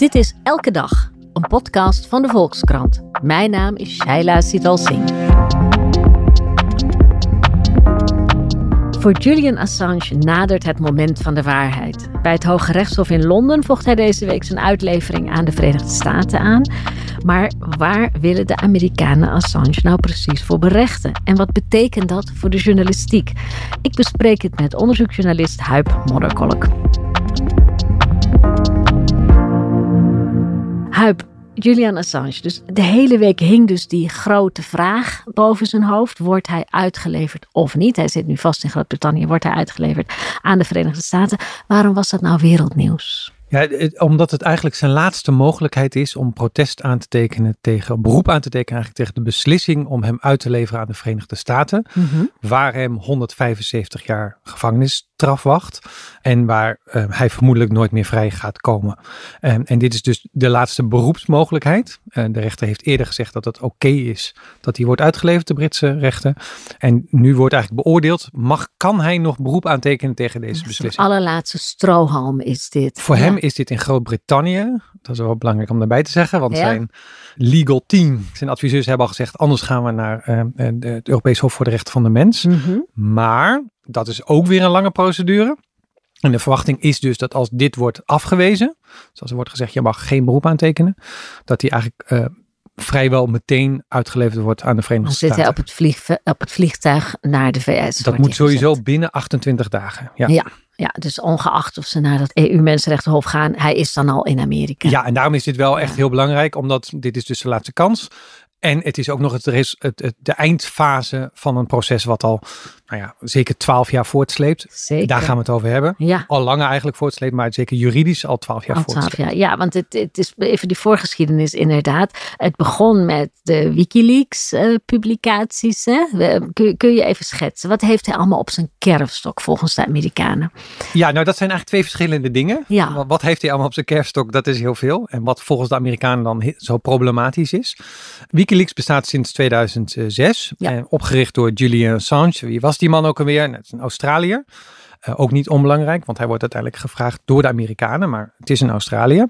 Dit is Elke Dag, een podcast van de Volkskrant. Mijn naam is Shaila Sital Singh. Voor Julian Assange nadert het moment van de waarheid. Bij het Hoge Rechtshof in Londen vocht hij deze week zijn uitlevering aan de Verenigde Staten aan. Maar waar willen de Amerikanen Assange nou precies voor berechten? En wat betekent dat voor de journalistiek? Ik bespreek het met onderzoeksjournalist Huip Modderkolk. Huip, Julian Assange. Dus de hele week hing dus die grote vraag boven zijn hoofd. Wordt hij uitgeleverd of niet? Hij zit nu vast in Groot-Brittannië. Wordt hij uitgeleverd aan de Verenigde Staten? Waarom was dat nou wereldnieuws? Ja, omdat het eigenlijk zijn laatste mogelijkheid is om protest aan te tekenen tegen, beroep aan te tekenen eigenlijk tegen de beslissing om hem uit te leveren aan de Verenigde Staten, Mhm. waar hem 175 jaar gevangenisstraf wacht en waar eh, hij vermoedelijk nooit meer vrij gaat komen. En, en dit is dus de laatste beroepsmogelijkheid. Eh, de rechter heeft eerder gezegd dat het oké is dat hij wordt uitgeleverd, de Britse rechter. En nu wordt eigenlijk beoordeeld, mag, kan hij nog beroep aantekenen tegen deze De beslissing? allerlaatste strohalm is dit. Voor Ja. hem is dit in Groot-Brittannië. Dat is wel belangrijk om daarbij te zeggen, want Ja. zijn legal team, zijn adviseurs hebben al gezegd, anders gaan we naar eh, eh, de- het Europees Hof voor de Rechten van de Mens. Mhm. Maar dat is ook weer een lange procedure. En de verwachting is dus dat als dit wordt afgewezen, zoals er wordt gezegd, je mag geen beroep aantekenen, dat hij eigenlijk eh, vrijwel meteen uitgeleverd wordt aan de Dan Verenigde zit hij Staten. op het, vliegve- op het vliegtuig naar de VS. Dat moet sowieso gezet. binnen 28 dagen. Ja. Ja. Ja, dus ongeacht of ze naar dat EU-mensenrechtenhof gaan, hij is dan al in Amerika. Ja, en daarom is dit wel echt heel belangrijk, omdat dit is dus de laatste kans. En het is ook nog het, het, het, de eindfase van een proces wat al nou ja, zeker twaalf jaar voortsleept. Zeker. Daar gaan we het over hebben. Ja, Al langer eigenlijk voortsleept, maar zeker juridisch al twaalf jaar al twaalf voortsleept. jaar. Ja, want het, het is even die voorgeschiedenis inderdaad. Het begon met de Wikileaks-publicaties. kun, kun je even schetsen? Wat heeft hij allemaal op zijn kerfstok volgens de Amerikanen? Ja, nou dat zijn eigenlijk twee verschillende dingen. Ja. Wat, wat heeft hij allemaal op zijn kerfstok? Dat is heel veel. En wat volgens de Amerikanen dan zo problematisch is. Wikileaks bestaat sinds 2006. Ja. En opgericht door Julian Assange. Wie was die man ook alweer? Dat is een Australiër. Eh, ook niet onbelangrijk, want hij wordt uiteindelijk gevraagd door de Amerikanen, maar het is in Australië.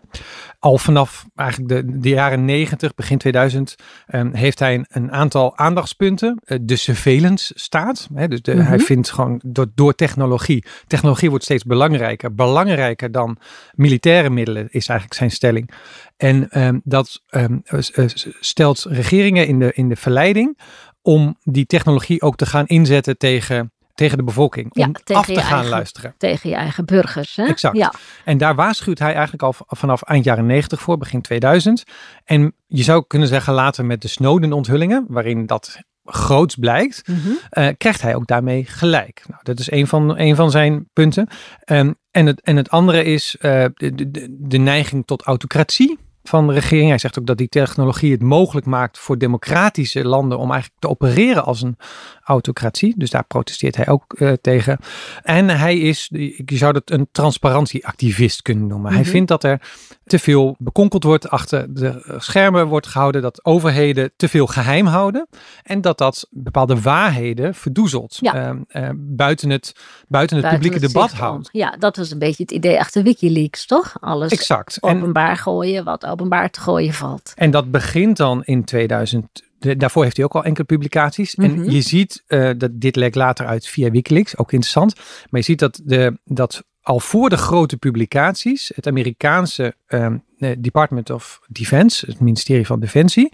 Al vanaf eigenlijk de, de jaren 90, begin 2000, eh, heeft hij een, een aantal aandachtspunten. Eh, de surveillance staat. Hè, dus de, Mhm. hij vindt gewoon door, door technologie. Technologie wordt steeds belangrijker. Belangrijker dan militaire middelen, is eigenlijk zijn stelling. En ehm, dat ehm, eh, stelt regeringen in de, in de verleiding om die technologie ook te gaan inzetten tegen, tegen de bevolking. Ja, om af te gaan eigen- luisteren. Tegen je eigen burgers. Hè? Exact. Ja. En daar waarschuwt hij eigenlijk al vanaf eind jaren 90 voor, begin 2000. En je zou kunnen zeggen later met de Snowden-onthullingen, waarin dat groots blijkt, Mhm. eh, krijgt hij ook daarmee gelijk. Nou, dat is een van, een van zijn punten. Ehm, en, het, en het andere is eh, de, de, de neiging tot autocratie van de regering. Hij zegt ook dat die technologie het mogelijk maakt voor democratische landen om eigenlijk te opereren als een autocratie. Dus daar protesteert hij ook eh, tegen. En hij is, je zou dat een transparantieactivist kunnen noemen. Hij Mhm. vindt dat er te veel bekonkeld wordt, achter de schermen wordt gehouden, dat overheden te veel geheim houden en dat dat bepaalde waarheden verdoezelt. Ja. Ehm, eh, buiten het, buiten het Buiten publieke het debat houdt. Ja, dat was een beetje het idee achter Wikileaks, toch? Alles Exact. En, openbaar gooien wat openbaar te gooien valt. en dat begint dan in 2000. de- daarvoor heeft hij ook al enkele publicaties. Mhm. En je ziet, eh, dat dit lekt later uit via Wikileaks, ook interessant. Maar je ziet dat, de, dat al voor de grote publicaties, het Amerikaanse ehm, eh, Department of Defense, het ministerie van Defensie,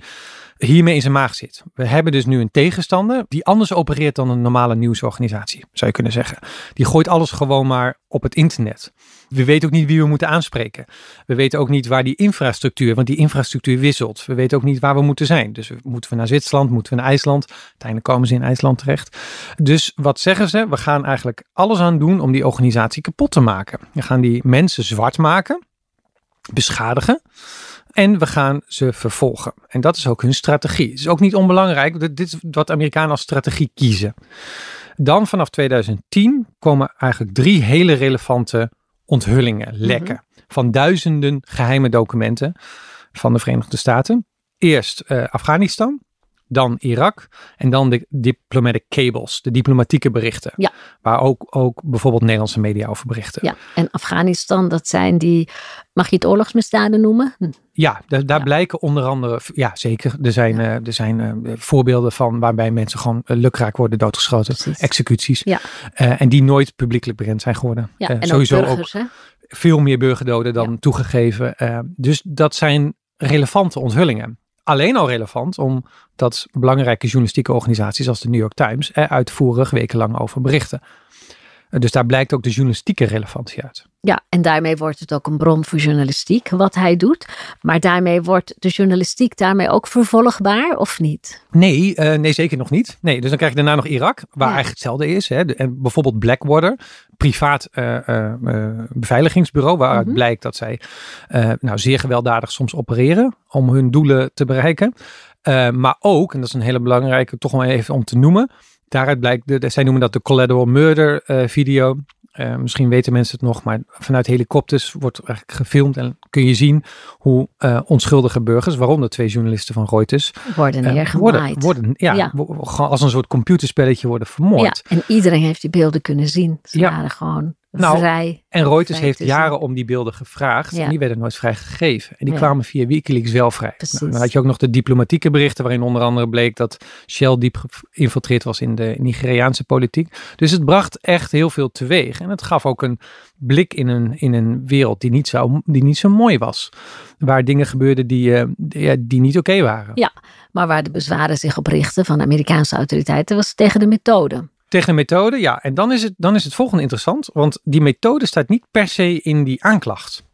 hiermee in zijn maag zit. We hebben dus nu een tegenstander die anders opereert dan een normale nieuwsorganisatie, zou je kunnen zeggen. Die gooit alles gewoon maar op het internet. We weten ook niet wie we moeten aanspreken. We weten ook niet waar die infrastructuur, want die infrastructuur wisselt. We weten ook niet waar we moeten zijn. Dus moeten we naar Zwitserland, moeten we naar IJsland. Uiteindelijk komen ze in IJsland terecht. Dus wat zeggen ze? We gaan eigenlijk alles aan doen om die organisatie kapot te maken. We gaan die mensen zwart maken, beschadigen. En we gaan ze vervolgen. En dat is ook hun strategie. Het is ook niet onbelangrijk. Dit is wat Amerikanen als strategie kiezen. Dan vanaf 2010 komen eigenlijk drie hele relevante onthullingen, lekken. Van duizenden geheime documenten van de Verenigde Staten. Eerst eh, Afghanistan. Dan Irak en dan de diplomatic cables, de diplomatieke berichten. Ja. Waar ook, ook bijvoorbeeld Nederlandse media over berichten. Ja, en Afghanistan, dat zijn die, mag je het oorlogsmisdaden noemen? Hm. Ja, daar, daar Ja. blijken onder andere, ja zeker, er zijn, eh, er zijn eh, voorbeelden van waarbij mensen gewoon uh, lukraak worden doodgeschoten, Precies. executies. Ja. En die nooit publiekelijk bekend zijn geworden. Ja, en sowieso ook burgers, hè? veel meer burgerdoden dan toegegeven. Dus dat zijn relevante onthullingen. Alleen al relevant omdat belangrijke journalistieke organisaties als de New York Times er uitvoerig wekenlang over berichten. Eh, dus daar blijkt ook de journalistieke relevantie uit. Ja, en daarmee wordt het ook een bron voor journalistiek, wat hij doet. Maar daarmee wordt de journalistiek daarmee ook vervolgbaar, of niet? Nee, eh, nee, zeker nog niet. Nee, dus dan krijg je daarna nog Irak, waar Ja. eigenlijk hetzelfde is. Hè. De- en bijvoorbeeld Blackwater, privaat eh, beveiligingsbureau, waaruit Mhm. blijkt dat zij nou, zeer gewelddadig soms opereren om hun doelen te bereiken. Maar ook, en dat is een hele belangrijke, toch wel even om te noemen. Daaruit blijkt, de, de- zij noemen dat de collateral murder eh, video. Eh, misschien weten mensen het nog, maar vanuit helikopters wordt eigenlijk gefilmd en kun je zien hoe eh, onschuldige burgers, waaronder twee journalisten van Reuters, Worden neergemaaid. worden, worden ja, als een soort computerspelletje worden vermoord. Ja, en iedereen heeft die beelden kunnen zien. Ze Ja. waren gewoon Nou, vrij. En Reuters vrij heeft jaren om die beelden gevraagd Ja. en die werden nooit vrijgegeven. En die kwamen via Wikileaks wel vrij. Precies. Nou, dan had je ook nog de diplomatieke berichten waarin onder andere bleek dat Shell diep geïnfiltreerd was in de Nigeriaanse politiek. Dus het bracht echt heel veel teweeg. En het gaf ook een blik in een, in een wereld die niet, zo, die niet zo mooi was. Waar dingen gebeurden die, eh, die, die niet oké waren. Ja. Maar waar de bezwaren zich op richten van de Amerikaanse autoriteiten was tegen de methode. Tegen de methode, ja. En dan is, het, dan is het volgende interessant, want die methode staat niet per se in die aanklacht.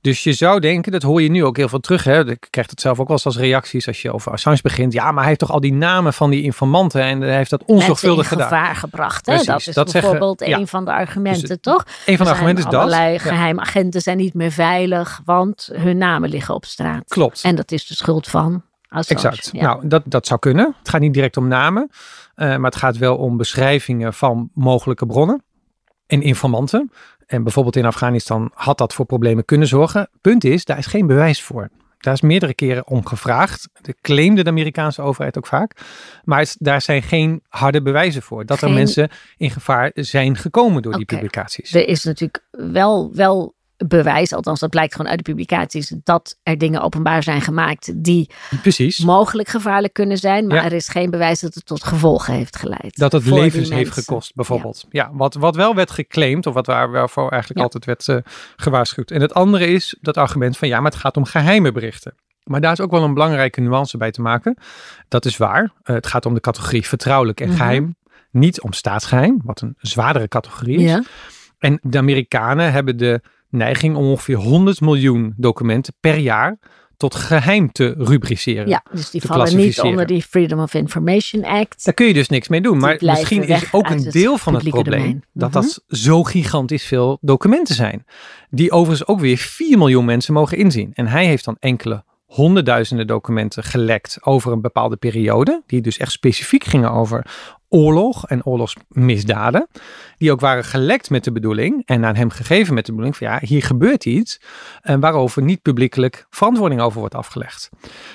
Dus je zou denken, dat hoor je nu ook heel veel terug. Hè? Ik krijg het zelf ook wel eens als reacties als je over Assange begint. Ja, maar hij heeft toch al die namen van die informanten en hij heeft dat onzorgvuldig gedaan. gevaar gebracht. Hè? Precies, dat is dat zeggen- bijvoorbeeld ja. een van de argumenten, Dus het- toch? Een van de argumenten is dat. allerlei Ja, geheime agenten zijn niet meer veilig, want hun namen liggen op straat. klopt. En dat is de schuld van Assange. Exact. Ja. Nou, dat, dat zou kunnen. Het gaat niet direct om namen, eh, maar het gaat wel om beschrijvingen van mogelijke bronnen en informanten. En bijvoorbeeld in Afghanistan had dat voor problemen kunnen zorgen. Punt is, daar is geen bewijs voor. Daar is meerdere keren om gevraagd. Dat claimde de Amerikaanse overheid ook vaak. Maar het- daar zijn geen harde bewijzen voor. Dat er mensen in gevaar zijn gekomen door die publicaties. Er is natuurlijk wel, wel bewijs, althans dat blijkt gewoon uit de publicaties, dat er dingen openbaar zijn gemaakt die Precies. mogelijk gevaarlijk kunnen zijn. Maar Ja. er is geen bewijs dat het tot gevolgen heeft geleid. Dat het levens heeft gekost, bijvoorbeeld. Ja, wat, wat wel werd geclaimd, of wat waar, waarvoor eigenlijk Ja. altijd werd eh, gewaarschuwd. En het andere is dat argument van ja, maar het gaat om geheime berichten. Maar daar is ook wel een belangrijke nuance bij te maken. Dat is waar. Eh, het gaat om de categorie vertrouwelijk en Mhm. geheim. Niet om staatsgeheim, wat een zwaardere categorie is. Ja, En de Amerikanen hebben de neiging om ongeveer 100 miljoen documenten per jaar tot geheim te rubriceren. ja, dus die vallen niet onder die Freedom of Information Act. Daar kun je dus niks mee doen. Maar misschien is ook een deel van het probleem domein. dat Mhm. dat zo gigantisch veel documenten zijn. Die overigens ook weer 4 miljoen mensen mogen inzien. En hij heeft dan enkele honderdduizenden documenten gelekt over een bepaalde periode. Die dus echt specifiek gingen over oorlog en oorlogsmisdaden. Die ook waren gelekt met de bedoeling en aan hem gegeven met de bedoeling van ja, hier gebeurt iets. En waarover niet publiekelijk verantwoording over wordt afgelegd.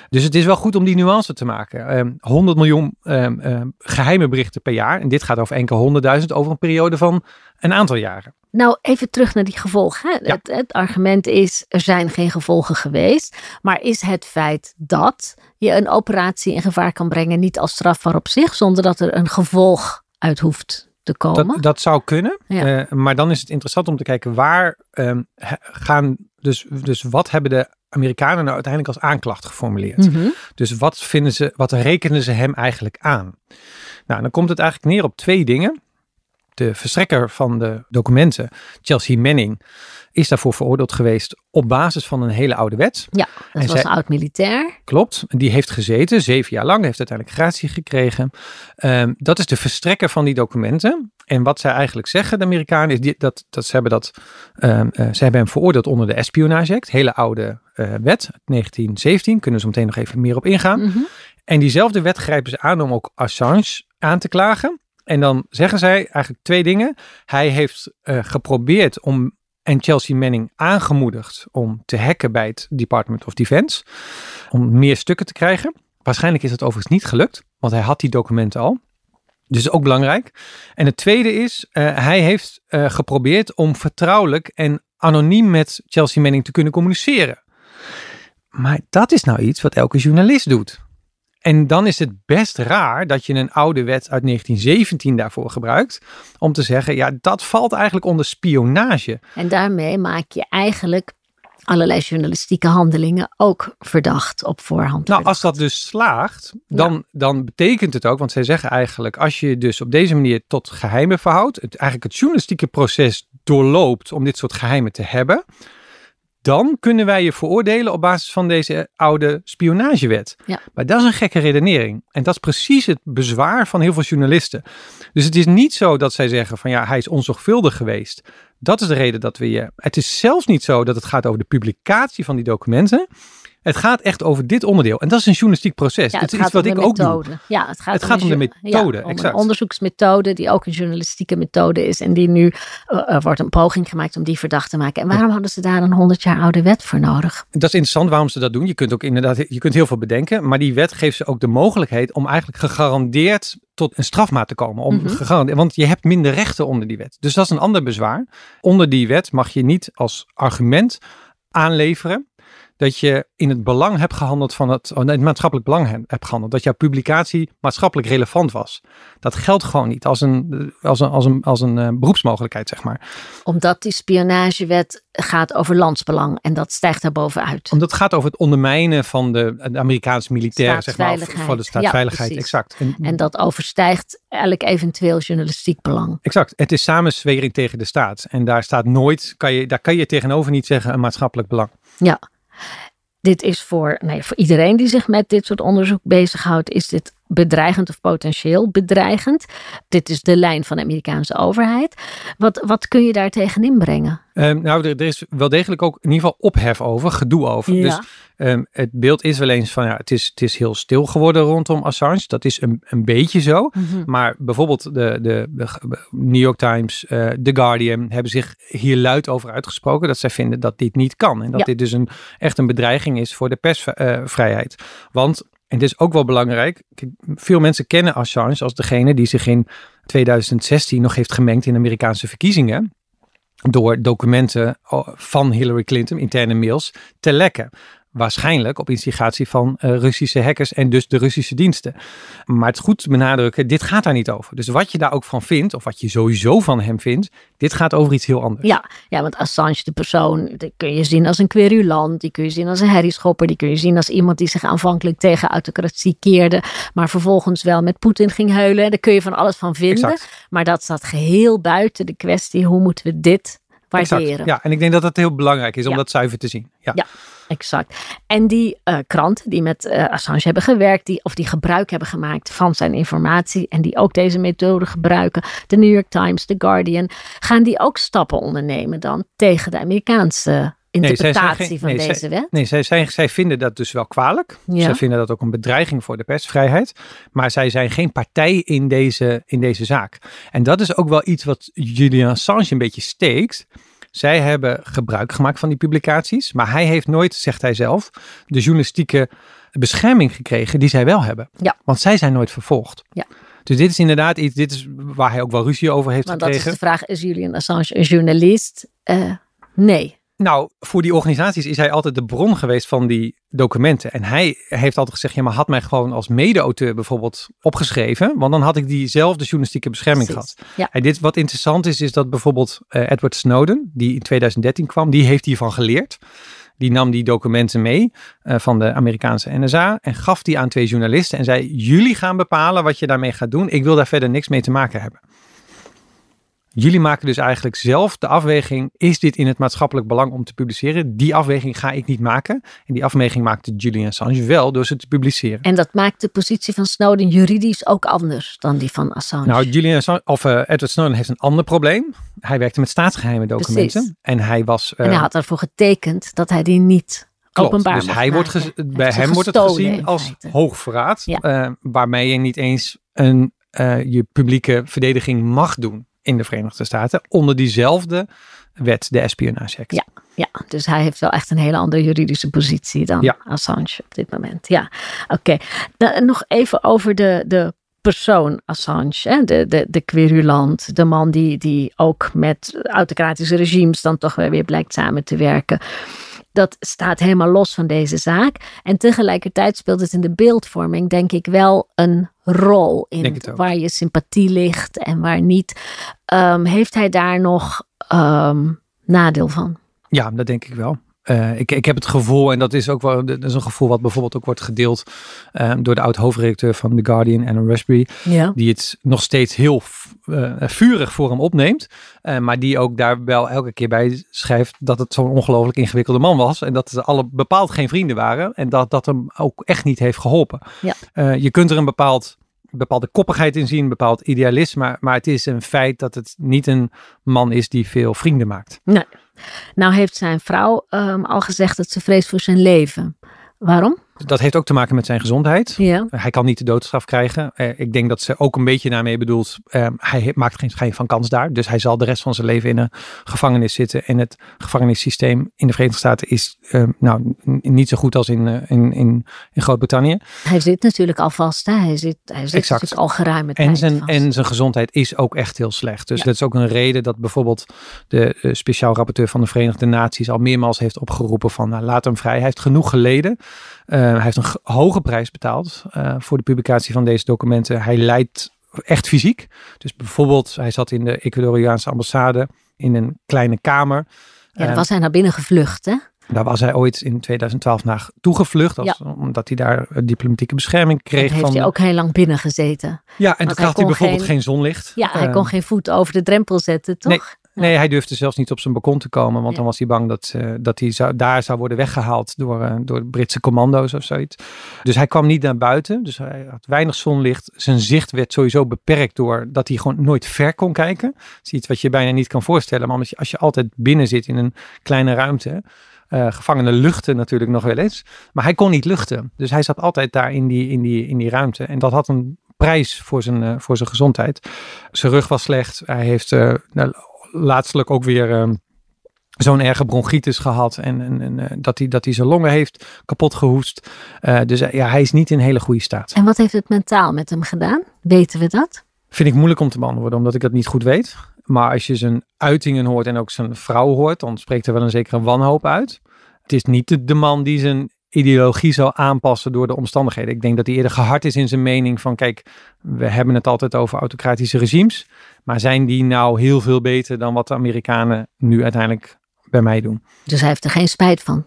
Dus het is wel goed om die nuance te maken. Ehm 100 miljoen ehm, ehm, geheime berichten per jaar. En dit gaat over enkele honderdduizend over een periode van een aantal jaren. Nou, even terug naar die gevolgen. Ja. Het, het argument is, er zijn geen gevolgen geweest. Maar is het feit dat je een operatie in gevaar kan brengen niet als strafbaar op zich, zonder dat er een gevolg uit hoeft te komen? Dat, dat zou kunnen. Ja. Eh, maar dan is het interessant om te kijken waar ehm, gaan. Dus, dus wat hebben de Amerikanen nou uiteindelijk als aanklacht geformuleerd? Mhm. Dus wat vinden ze, wat rekenen ze hem eigenlijk aan? Nou, dan komt het eigenlijk neer op twee dingen. De verstrekker van de documenten, Chelsea Manning, is daarvoor veroordeeld geweest op basis van een hele oude wet. Ja, dat En was zij- een oud-militair. Klopt, die heeft gezeten, zeven jaar lang, heeft uiteindelijk gratie gekregen. Ehm, dat is de verstrekker van die documenten. En wat zij eigenlijk zeggen, de Amerikanen, is die, dat, dat ze hebben dat, ehm, eh, ze hebben hem veroordeeld onder de Espionage Act, hele oude eh, wet, 1917, kunnen we zo meteen nog even meer op ingaan. Mhm. En diezelfde wet grijpen ze aan om ook Assange aan te klagen. En dan zeggen zij eigenlijk twee dingen. Hij heeft eh, geprobeerd om, en Chelsea Manning aangemoedigd om te hacken bij het Department of Defense. Om meer stukken te krijgen. Waarschijnlijk is het overigens niet gelukt, want hij had die documenten al. Dus ook belangrijk. En het tweede is, uh, hij heeft uh, geprobeerd om vertrouwelijk en anoniem met Chelsea Manning te kunnen communiceren. Maar dat is nou iets wat elke journalist doet. En dan is het best raar dat je een oude wet uit 1917 daarvoor gebruikt. Om te zeggen, ja, dat valt eigenlijk onder spionage. En daarmee maak je eigenlijk allerlei journalistieke handelingen ook verdacht op voorhand. Nou, als dat dus slaagt, dan, dan betekent het ook, want zij zeggen eigenlijk, als je dus op deze manier tot geheimen verhoudt, het, eigenlijk het journalistieke proces doorloopt om dit soort geheimen te hebben, dan kunnen wij je veroordelen op basis van deze oude spionagewet. Ja. Maar dat is een gekke redenering. En dat is precies het bezwaar van heel veel journalisten. Dus het is niet zo dat zij zeggen van ja, hij is onzorgvuldig geweest. Dat is de reden dat we je. Het is zelfs niet zo dat het gaat over de publicatie van die documenten. Het gaat echt over dit onderdeel. En dat is een journalistiek proces. Ja, het, het is iets wat ik ook doe. Ja, het gaat, het om, gaat om de methode, ja, om exact. een onderzoeksmethode die ook een journalistieke methode is. En die nu uh, er wordt een poging gemaakt om die verdacht te maken. En waarom hadden ze daar een 100 jaar oude wet voor nodig? Dat is interessant waarom ze dat doen. Je kunt ook inderdaad, je kunt heel veel bedenken. Maar die wet geeft ze ook de mogelijkheid om eigenlijk gegarandeerd tot een strafmaat te komen. Om gegarandeerd, want je hebt minder rechten onder die wet. Dus dat is een ander bezwaar. Onder die wet mag je niet als argument aanleveren dat je in het belang hebt gehandeld van het, oh, nee, het maatschappelijk belang he- hebt gehandeld. Dat jouw publicatie maatschappelijk relevant was. Dat geldt gewoon niet als een, als een, als een, als een eh, beroepsmogelijkheid, zeg maar. Omdat die spionagewet gaat over landsbelang. En dat stijgt daar bovenuit. Omdat het gaat over het ondermijnen van de, de Amerikaanse militair, zeg maar. Voor de staatsveiligheid, Ja, exact. En, En dat overstijgt elk eventueel journalistiek belang. Exact. Het is samenzwering tegen de staat. En daar staat nooit, kan je, daar kan je tegenover niet zeggen, een maatschappelijk belang. Ja. Dit is voor, nee, voor iedereen die zich met dit soort onderzoek bezighoudt, is dit bedreigend of potentieel bedreigend. Dit is de lijn van de Amerikaanse overheid. Wat, wat kun je daar tegen inbrengen? Ehm, nou, er, er is wel degelijk ook in ieder geval ophef over, gedoe over. Ja. Dus ehm, het beeld is wel eens van, ja, het is, het is heel stil geworden rondom Assange. Dat is een, een beetje zo. Maar bijvoorbeeld de, de, de New York Times, eh, The Guardian hebben zich hier luid over uitgesproken. Dat zij vinden dat dit niet kan. En dat Ja. dit dus een, echt een bedreiging is voor de persvrijheid. Want, en dit is ook wel belangrijk, veel mensen kennen Assange als degene die zich in 2016 nog heeft gemengd in Amerikaanse verkiezingen door documenten oh, van Hillary Clinton, interne mails, te lekken. Waarschijnlijk op instigatie van eh, Russische hackers en dus de Russische diensten. Maar het is goed te benadrukken, dit gaat daar niet over. Dus wat je daar ook van vindt, of wat je sowieso van hem vindt, dit gaat over iets heel anders. Ja, ja, want Assange, de persoon, die kun je zien als een querulant, die kun je zien als een herrieschopper, die kun je zien als iemand die zich aanvankelijk tegen autocratie keerde, maar vervolgens wel met Poetin ging heulen. Daar kun je van alles van vinden. Exact. Maar dat staat geheel buiten de kwestie, hoe moeten we dit Exact. Ja, en ik denk dat het heel belangrijk is om Ja. dat zuiver te zien. Ja. Ja. Exact. En die eh, kranten die met eh, Assange hebben gewerkt, die, of die gebruik hebben gemaakt van zijn informatie en die ook deze methode gebruiken, de New York Times, The Guardian, gaan die ook stappen ondernemen dan tegen de Amerikaanse interpretatie geen- van nee, deze zij- wet? Nee, zij, zij, zij vinden dat dus wel kwalijk. Ja. Zij vinden dat ook een bedreiging voor de persvrijheid. Maar zij zijn geen partij in deze, in deze zaak. En dat is ook wel iets wat Julian Assange een beetje steekt. Zij hebben gebruik gemaakt van die publicaties. Maar hij heeft nooit, zegt hij zelf, de journalistieke bescherming gekregen die zij wel hebben. Ja. Want zij zijn nooit vervolgd. Ja. Dus dit is inderdaad iets, dit is waar hij ook wel ruzie over heeft Want dat is gekregen. de vraag, is Julian Assange een journalist? Eh, nee. Nou, voor die organisaties is hij altijd de bron geweest van die documenten. En hij heeft altijd gezegd, ja, maar had mij gewoon als mede-auteur bijvoorbeeld opgeschreven. Want dan had ik diezelfde journalistieke bescherming Precies. gehad. Ja. En dit, wat interessant is, is dat bijvoorbeeld eh, Edward Snowden, die in 2013 kwam, die heeft hiervan geleerd. Die nam die documenten mee eh, van de Amerikaanse NSA en gaf die aan twee journalisten en zei, jullie gaan bepalen wat je daarmee gaat doen. Ik wil daar verder niks mee te maken hebben. Jullie maken dus eigenlijk zelf de afweging: is dit in het maatschappelijk belang om te publiceren? Die afweging ga ik niet maken. En die afweging maakte Julian Assange wel door ze te publiceren. En dat maakt de positie van Snowden juridisch ook anders dan die van Assange. Nou, Julian Assange, of eh, Edward Snowden heeft een ander probleem. Hij werkte met staatsgeheime documenten. Precies. En hij was. en eh, hij had ervoor getekend dat hij die niet Klopt, openbaar dus hij wordt Hij bij hem wordt het gezien als hoogverraad, Ja. eh, waarmee je niet eens een, eh, je publieke verdediging mag doen in de Verenigde Staten onder diezelfde wet, de Espionage Act. Ja. Ja, dus hij heeft wel echt een hele andere juridische positie dan Ja. Assange op dit moment. Ja, oké. Dan Nog even over de, de persoon Assange, hè? De, de, de querulant, de man die, die ook met autocratische regimes dan toch weer blijkt samen te werken. Dat staat helemaal los van deze zaak. En tegelijkertijd speelt het in de beeldvorming, denk ik, wel een rol in waar je sympathie ligt en waar niet. Ehm, heeft hij daar nog ehm, nadeel van? Ja, dat denk ik wel. Eh, ik, ik heb het gevoel, en dat is ook wel dat is een gevoel wat bijvoorbeeld ook wordt gedeeld eh, door de oud-hoofdredacteur van The Guardian, Anna Raspberry, Ja. die het nog steeds heel eh, vurig voor hem opneemt, eh, maar die ook daar wel elke keer bij schrijft dat het zo'n ongelooflijk ingewikkelde man was en dat ze alle bepaald geen vrienden waren en dat dat hem ook echt niet heeft geholpen. Ja. Je kunt er een bepaald bepaalde koppigheid in zien, een bepaald idealisme, maar, maar het is een feit dat het niet een man is die veel vrienden maakt. Nee. Nou heeft zijn vrouw ehm, al gezegd dat ze vreest voor zijn leven. Waarom? Dat heeft ook te maken met zijn gezondheid. Ja. Hij kan niet de doodstraf krijgen. Eh, ik denk dat ze ook een beetje daarmee bedoelt. eh, hij maakt geen schijn van kans daar. Dus hij zal de rest van zijn leven in een gevangenis zitten. En het gevangenissysteem in de Verenigde Staten is eh, nou, niet zo goed als in, in, in, in Groot-Brittannië. Hij zit natuurlijk al vast. Hè? Hij zit, hij zit Exact. natuurlijk al geruime En tijd zijn, vast. en zijn gezondheid is ook echt heel slecht. Dus Ja. dat is ook een reden dat bijvoorbeeld de speciaal rapporteur van de Verenigde Naties al meermaals heeft opgeroepen van nou, laat hem vrij. Hij heeft genoeg geleden. Eh, hij heeft een hoge prijs betaald eh, voor de publicatie van deze documenten. Hij lijdt echt fysiek. Dus bijvoorbeeld, hij zat in de Ecuadoriaanse ambassade in een kleine kamer. ja, dan Eh, was hij naar binnen gevlucht. Hè? Daar was hij ooit in 2012 naar toegevlucht, als, omdat hij daar eh, diplomatieke bescherming kreeg. Daar heeft van hij de- ook heel lang binnen gezeten. Ja, en toen hij had hij bijvoorbeeld geen- geen zonlicht. Ja, hij Eh, kon geen voet over de drempel zetten, toch? Nee. Nee, hij durfde zelfs niet op zijn balkon te komen, want Ja. dan was hij bang dat, eh, dat hij zou, daar zou worden weggehaald door, eh, door Britse commando's of zoiets. Dus hij kwam niet naar buiten, dus hij had weinig zonlicht. Zijn zicht werd sowieso beperkt door dat hij gewoon nooit ver kon kijken. Dat is iets wat je bijna niet kan voorstellen, maar als je, als je altijd binnen zit in een kleine ruimte, eh gevangenen luchten natuurlijk nog wel eens, maar hij kon niet luchten. Dus hij zat altijd daar in die, in die, in die ruimte en dat had een prijs voor zijn, voor zijn gezondheid. Zijn rug was slecht, hij heeft... nou, laatstelijk ook weer ehm, zo'n erge bronchitis gehad. En, en, en eh, dat, hij, dat hij zijn longen heeft kapot gehoest. Eh, dus eh, ja, hij is niet in hele goede staat. En wat heeft het mentaal met hem gedaan? Weten we dat? Vind ik moeilijk om te beantwoorden, omdat ik dat niet goed weet. Maar als je zijn uitingen hoort en ook zijn vrouw hoort, dan spreekt er wel een zekere wanhoop uit. Het is niet de, de man die zijn ideologie zou aanpassen door de omstandigheden. Ik denk dat hij eerder gehard is in zijn mening van kijk, we hebben het altijd over autocratische regimes. Maar zijn die nou heel veel beter dan wat de Amerikanen nu uiteindelijk bij mij doen? Dus hij heeft er geen spijt van.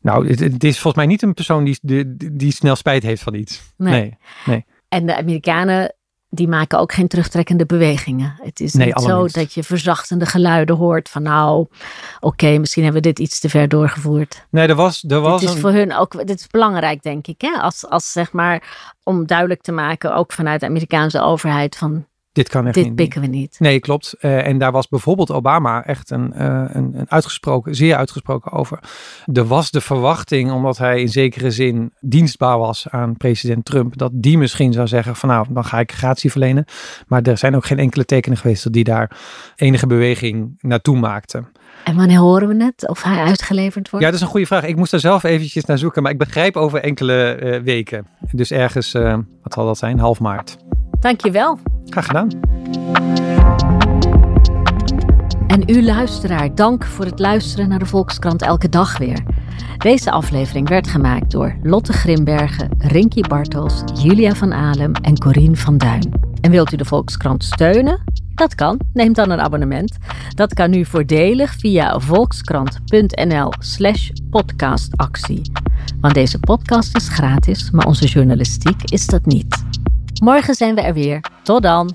Nou, het, het is volgens mij niet een persoon die, die, die snel spijt heeft van iets. Nee. Nee. En de Amerikanen, die maken ook geen terugtrekkende bewegingen. Het is Nee, niet zo dat je verzachtende geluiden hoort van nou, oké, misschien hebben we dit iets te ver doorgevoerd. Nee, er was, er was Dit is een... voor hun ook, dit is belangrijk denk ik, hè? Als, als zeg maar, om duidelijk te maken, ook vanuit de Amerikaanse overheid, van Dit kan echt dit niet. pikken we niet. Nee, klopt. Eh, en daar was bijvoorbeeld Obama echt een, eh, een, een uitgesproken, zeer uitgesproken over. Er was de verwachting, omdat hij in zekere zin dienstbaar was aan president Trump, dat die misschien zou zeggen van nou, dan ga ik gratie verlenen. Maar er zijn ook geen enkele tekenen geweest dat die daar enige beweging naartoe maakte. En wanneer horen we het? Of hij uitgeleverd wordt? Ja, dat is een goede vraag. Ik moest daar zelf eventjes naar zoeken, maar ik begrijp over enkele eh, weken. Dus ergens, wat zal dat zijn, half maart. Dankjewel. Graag gedaan. En u luisteraar, dank voor het luisteren naar de Volkskrant elke dag weer. Deze aflevering werd gemaakt door Lotte Grimbergen, Rinky Bartels, Julia van Alem en Corine van Duin. En wilt u de Volkskrant steunen? Dat kan. Neem dan een abonnement. Dat kan nu voordelig via volkskrant.nl slash podcastactie. Want deze podcast is gratis, maar onze journalistiek is dat niet. Morgen zijn we er weer. Tot dan!